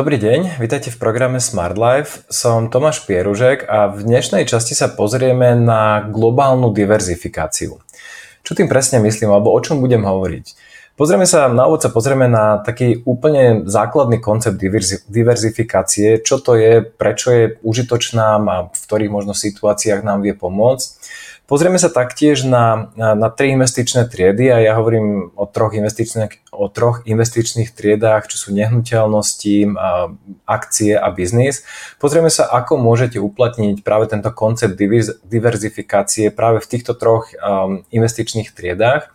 Dobrý deň, vítajte v programe Smart Life. Som Tomáš Pieružek a v dnešnej časti sa pozrieme na globálnu diverzifikáciu. Čo tým presne myslím, alebo o čom budem hovoriť? Pozrieme sa, na úvod sa pozrieme na taký úplne základný koncept diverzifikácie, čo to je, prečo je užitočná a v ktorých možno situáciách nám vie pomôcť. Pozrieme sa taktiež na, na, na tri investičné triedy a ja hovorím o troch, investičných, o troch investičných triedách, čo sú nehnuteľnosti, akcie a biznis. Pozrieme sa, ako môžete uplatniť práve tento koncept diverzifikácie práve v týchto troch um, investičných triedách.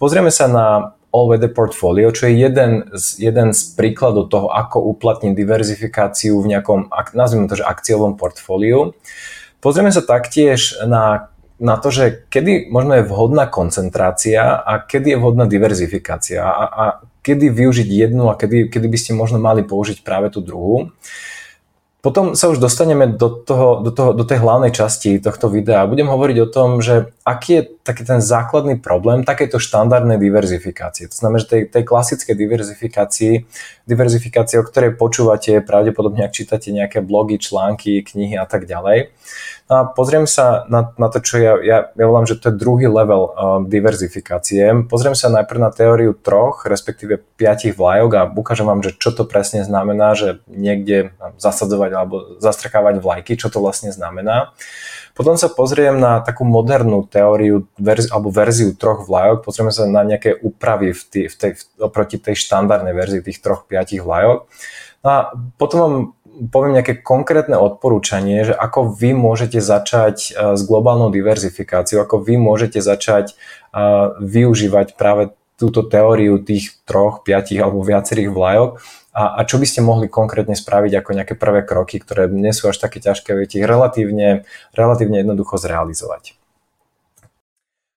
Pozrieme sa na all-weather portfolio, čo je jeden z, jeden z príkladov toho, ako uplatniť diverzifikáciu v nejakom, nazvime to, že akciovom portfóliu. Pozrieme sa taktiež na na to, že kedy možno je vhodná koncentrácia a kedy je vhodná diverzifikácia a, a kedy využiť jednu a kedy, kedy by ste možno mali použiť práve tú druhú. Potom sa už dostaneme do, toho, do, toho, do tej hlavnej časti tohto videa. Budem hovoriť o tom, že aký je taký ten základný problém takéto štandardnej diverzifikácie. To znamená, že tej, tej klasickej diverzifikácii, diverzifikácie, o ktorej počúvate pravdepodobne, ak čítate nejaké blogy, články, knihy a tak ďalej. No a pozriem sa na, na to, čo ja, ja, ja volám, že to je druhý level uh, diverzifikácie. Pozriem sa najprv na teóriu troch, respektíve piatich vlajok a ukážem vám, že čo to presne znamená, že niekde zasadzovať alebo zastrkávať vlajky, čo to vlastne znamená. Potom sa pozriem na takú modernú teóriu verzi, alebo verziu troch vlajok, pozrieme sa na nejaké úpravy v tý, v tej, v, oproti tej štandardnej verzii tých troch, piatich vlajok. No a potom vám poviem nejaké konkrétne odporúčanie, že ako vy môžete začať e, s globálnou diverzifikáciou, ako vy môžete začať e, využívať práve túto teóriu tých troch, piatich alebo viacerých vlajok a, a čo by ste mohli konkrétne spraviť ako nejaké prvé kroky, ktoré nie sú až také ťažké, viete ich relatívne, relatívne jednoducho zrealizovať.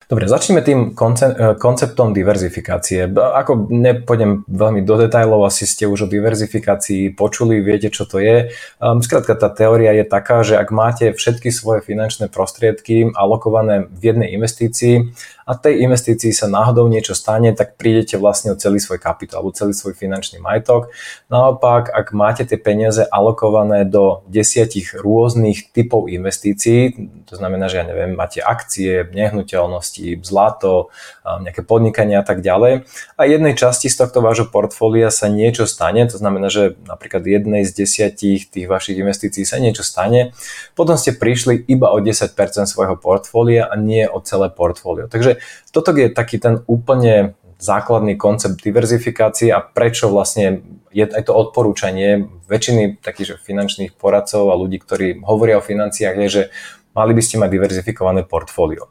Dobre, začneme tým e, konceptom diverzifikácie. Ako nepôjdem veľmi do detajlov, asi ste už o diverzifikácii počuli, viete, čo to je. Ehm, skrátka, tá teória je taká, že ak máte všetky svoje finančné prostriedky alokované v jednej investícii a tej investícii sa náhodou niečo stane, tak prídete vlastne o celý svoj kapitál alebo celý svoj finančný majetok. Naopak, ak máte tie peniaze alokované do desiatich rôznych typov investícií, to znamená, že ja neviem, máte akcie, nehnuteľnosti, zlato, nejaké podnikania a tak ďalej a jednej časti z tohto vášho portfólia sa niečo stane, to znamená, že napríklad jednej z desiatich tých vašich investícií sa niečo stane, potom ste prišli iba o 10% svojho portfólia a nie o celé portfólio. Takže toto je taký ten úplne základný koncept diverzifikácie a prečo vlastne je aj to odporúčanie väčšiny takých finančných poradcov a ľudí, ktorí hovoria o financiách, je, že mali by ste mať diverzifikované portfólio.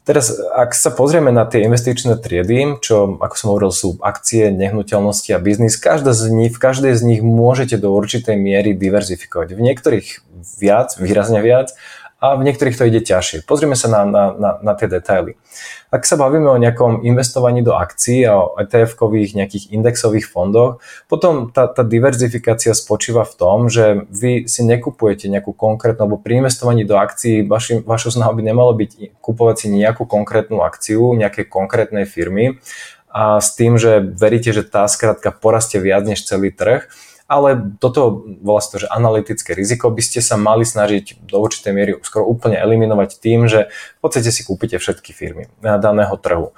Teraz, ak sa pozrieme na tie investičné triedy, čo, ako som hovoril, sú akcie, nehnuteľnosti a biznis, každá z nich, v každej z nich môžete do určitej miery diverzifikovať. V niektorých viac, výrazne viac, a v niektorých to ide ťažšie. Pozrieme sa na, na, na, na tie detaily. Ak sa bavíme o nejakom investovaní do akcií a o ETF-kových nejakých indexových fondoch, potom tá, tá diverzifikácia spočíva v tom, že vy si nekupujete nejakú konkrétnu, alebo pri investovaní do akcií vaši, vašou snahou by nemalo byť kupovať si nejakú konkrétnu akciu nejakej konkrétnej firmy a s tým, že veríte, že tá skrátka porastie viac než celý trh, ale toto volá sa to, že analytické riziko by ste sa mali snažiť do určitej miery skoro úplne eliminovať tým, že v podstate si kúpite všetky firmy daného trhu.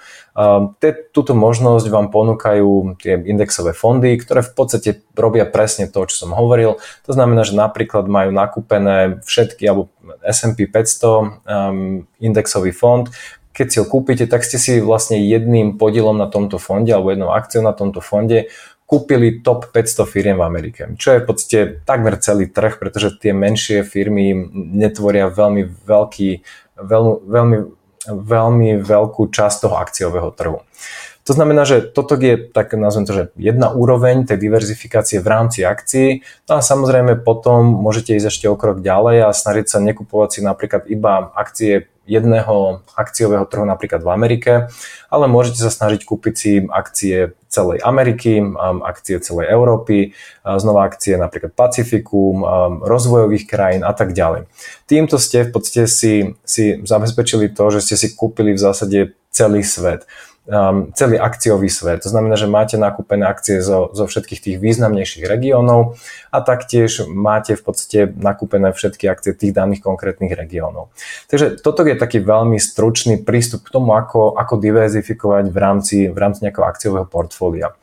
Túto možnosť vám ponúkajú tie indexové fondy, ktoré v podstate robia presne to, čo som hovoril. To znamená, že napríklad majú nakúpené všetky, alebo S&P 500 um, indexový fond, keď si ho kúpite, tak ste si vlastne jedným podielom na tomto fonde alebo jednou akciou na tomto fonde kúpili top 500 firiem v Amerike, čo je v podstate takmer celý trh, pretože tie menšie firmy netvoria veľmi veľký, veľmi, veľmi, veľmi veľkú časť toho akciového trhu. To znamená, že toto je tak, nazvem to, že jedna úroveň tej diverzifikácie v rámci akcií. No a samozrejme potom môžete ísť ešte o krok ďalej a snažiť sa nekupovať si napríklad iba akcie jedného akciového trhu napríklad v Amerike, ale môžete sa snažiť kúpiť si akcie celej Ameriky, um, akcie celej Európy, znova akcie napríklad Pacifiku, um, rozvojových krajín a tak ďalej. Týmto ste v podstate si, si zabezpečili to, že ste si kúpili v zásade celý svet. Um, celý akciový svet. To znamená, že máte nakúpené akcie zo, zo všetkých tých významnejších regiónov a taktiež máte v podstate nakúpené všetky akcie tých daných konkrétnych regiónov. Takže toto je taký veľmi stručný prístup k tomu, ako, ako diverzifikovať v rámci, v rámci nejakého akciového portfólia.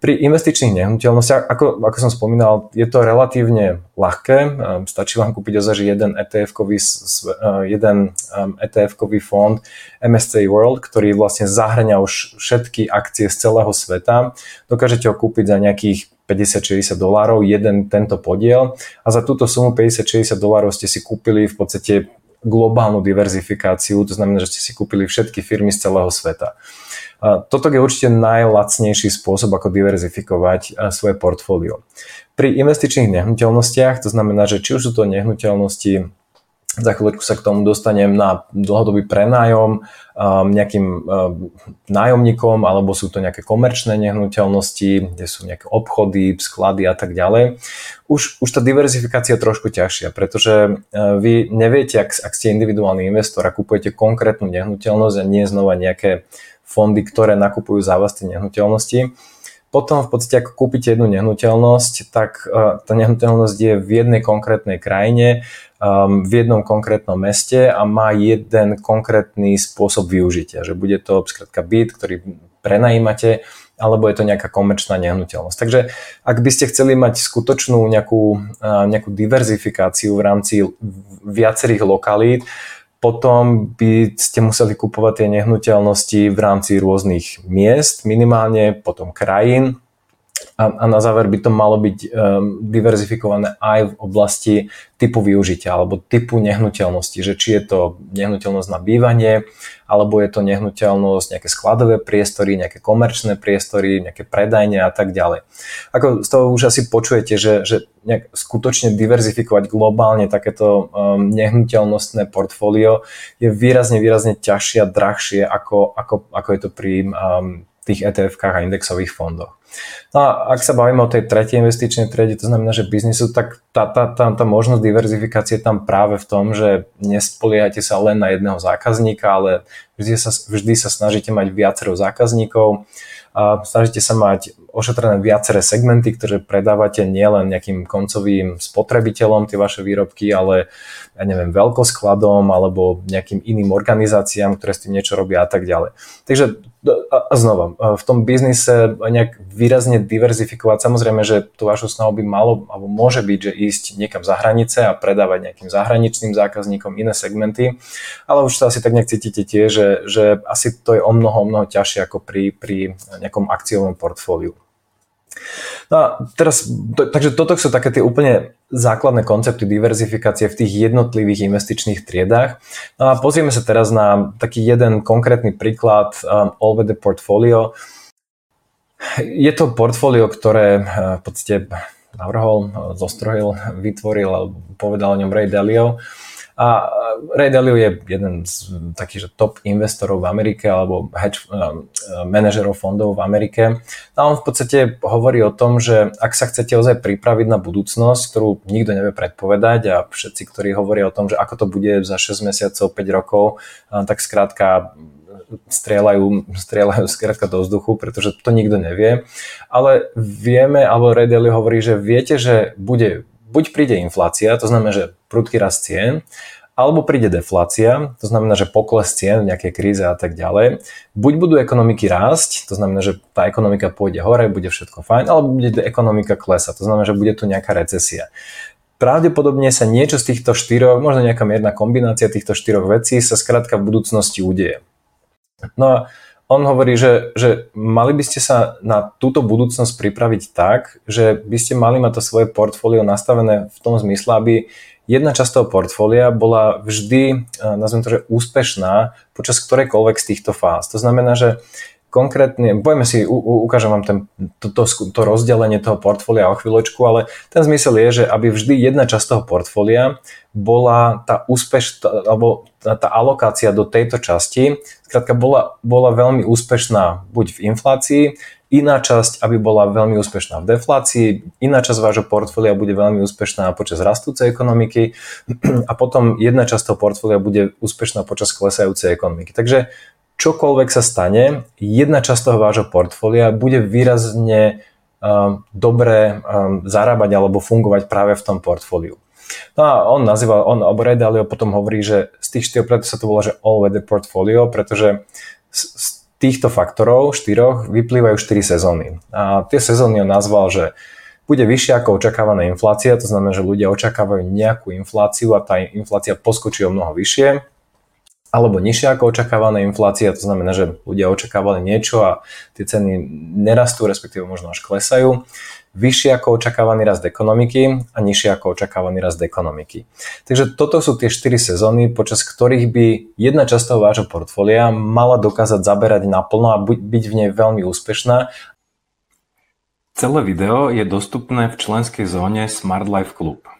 Pri investičných nehnuteľnostiach, ako, ako som spomínal, je to relatívne ľahké. Ehm, stačí vám kúpiť ozaj jeden ETF-kový, ehm, jeden ehm, ETF-kový fond MSCI World, ktorý vlastne zahrania už všetky akcie z celého sveta. Dokážete ho kúpiť za nejakých 50-60 dolárov, jeden tento podiel a za túto sumu 50-60 dolárov ste si kúpili v podstate globálnu diverzifikáciu, to znamená, že ste si kúpili všetky firmy z celého sveta. Toto je určite najlacnejší spôsob, ako diverzifikovať svoje portfólio. Pri investičných nehnuteľnostiach, to znamená, že či už sú to nehnuteľnosti za chvíľu sa k tomu dostanem na dlhodobý prenájom nejakým nájomníkom, alebo sú to nejaké komerčné nehnuteľnosti, kde sú nejaké obchody, sklady a tak ďalej. Už, už tá diverzifikácia je trošku ťažšia, pretože vy neviete, ak, ak ste individuálny investor a kupujete konkrétnu nehnuteľnosť a nie znova nejaké fondy, ktoré nakupujú za vás tie nehnuteľnosti. Potom v podstate, ako kúpite jednu nehnuteľnosť, tak uh, tá nehnuteľnosť je v jednej konkrétnej krajine, um, v jednom konkrétnom meste a má jeden konkrétny spôsob využitia. Že bude to skrátka byt, ktorý prenajímate, alebo je to nejaká komerčná nehnuteľnosť. Takže ak by ste chceli mať skutočnú nejakú, uh, nejakú diverzifikáciu v rámci viacerých lokalít, potom by ste museli kupovať tie nehnuteľnosti v rámci rôznych miest, minimálne potom krajín, a, a na záver by to malo byť um, diverzifikované aj v oblasti typu využitia alebo typu nehnuteľnosti, že či je to nehnuteľnosť na bývanie, alebo je to nehnuteľnosť, nejaké skladové priestory, nejaké komerčné priestory, nejaké predajne a tak ďalej. Ako z toho už asi počujete, že, že nejak skutočne diverzifikovať globálne takéto um, nehnuteľnostné portfólio je výrazne, výrazne ťažšie a drahšie ako, ako, ako je to pri um, tých ETF-kách a indexových fondoch. No a ak sa bavíme o tej tretej investičnej triede, to znamená, že biznisu, tak tá, tá, tá, tá možnosť diverzifikácie je tam práve v tom, že nespoliehate sa len na jedného zákazníka, ale vždy sa, vždy sa snažíte mať viacero zákazníkov a snažíte sa mať ošetrené viaceré segmenty, ktoré predávate nielen nejakým koncovým spotrebiteľom tie vaše výrobky, ale ja neviem, veľkoskladom alebo nejakým iným organizáciám, ktoré s tým niečo robia a tak ďalej. Takže a znova, v tom biznise nejak výrazne diverzifikovať, samozrejme, že tú vašu snahu by malo, alebo môže byť, že ísť niekam za hranice a predávať nejakým zahraničným zákazníkom iné segmenty, ale už sa asi tak nejak cítite tie, že, že asi to je o mnoho, mnoho ťažšie ako pri, pri nejakom akciovom portfóliu. No a teraz, to, takže toto sú také tie úplne základné koncepty diverzifikácie v tých jednotlivých investičných triedách. No a pozrieme sa teraz na taký jeden konkrétny príklad um, All the Portfolio. Je to portfólio, ktoré uh, v podstate navrhol, zostrojil, vytvoril, povedal o ňom Ray Dalio. A Ray Dalio je jeden z takých top investorov v Amerike alebo hedge uh, manažerov fondov v Amerike. A on v podstate hovorí o tom, že ak sa chcete ozaj pripraviť na budúcnosť, ktorú nikto nevie predpovedať a všetci, ktorí hovoria o tom, že ako to bude za 6 mesiacov, 5 rokov, tak skrátka strieľajú, strieľajú skrátka do vzduchu, pretože to nikto nevie. Ale vieme, alebo Ray Dalio hovorí, že viete, že bude buď príde inflácia, to znamená, že prudký rast cien, alebo príde deflácia, to znamená, že pokles cien, nejaké kríze a tak ďalej. Buď budú ekonomiky rásť, to znamená, že tá ekonomika pôjde hore, bude všetko fajn, alebo bude ekonomika klesať, to znamená, že bude tu nejaká recesia. Pravdepodobne sa niečo z týchto štyroch, možno nejaká mierna kombinácia týchto štyroch vecí sa skrátka v budúcnosti udeje. No a on hovorí, že, že mali by ste sa na túto budúcnosť pripraviť tak, že by ste mali mať to svoje portfólio nastavené v tom zmysle, aby jedna časť toho portfólia bola vždy, nazvem to, že úspešná počas ktorejkoľvek z týchto fáz. To znamená, že konkrétne, poďme si, u, u, ukážem vám ten, to, to, to rozdelenie toho portfólia o chvíľočku, ale ten zmysel je, že aby vždy jedna časť toho portfólia bola tá úspešná, alebo tá, alokácia do tejto časti, skrátka bola, bola veľmi úspešná buď v inflácii, iná časť, aby bola veľmi úspešná v deflácii, iná časť vášho portfólia bude veľmi úspešná počas rastúcej ekonomiky a potom jedna časť toho portfólia bude úspešná počas klesajúcej ekonomiky. Takže čokoľvek sa stane, jedna časť toho vášho portfólia bude výrazne um, dobre um, zarábať alebo fungovať práve v tom portfóliu. No a on nazýva, on, alebo Dalio potom hovorí, že z tých štyroch, preto sa to volá, že all weather portfolio, pretože z, z týchto faktorov, štyroch, vyplývajú štyri sezóny. A tie sezóny on nazval, že bude vyššia ako očakávaná inflácia, to znamená, že ľudia očakávajú nejakú infláciu a tá inflácia poskočí o mnoho vyššie alebo nižšia ako očakávaná inflácia, to znamená, že ľudia očakávali niečo a tie ceny nerastú, respektíve možno až klesajú, vyššie ako očakávaný rast ekonomiky a nižšie ako očakávaný rast ekonomiky. Takže toto sú tie 4 sezóny, počas ktorých by jedna časť toho vášho portfólia mala dokázať zaberať naplno a byť v nej veľmi úspešná. Celé video je dostupné v členskej zóne Smart Life Club.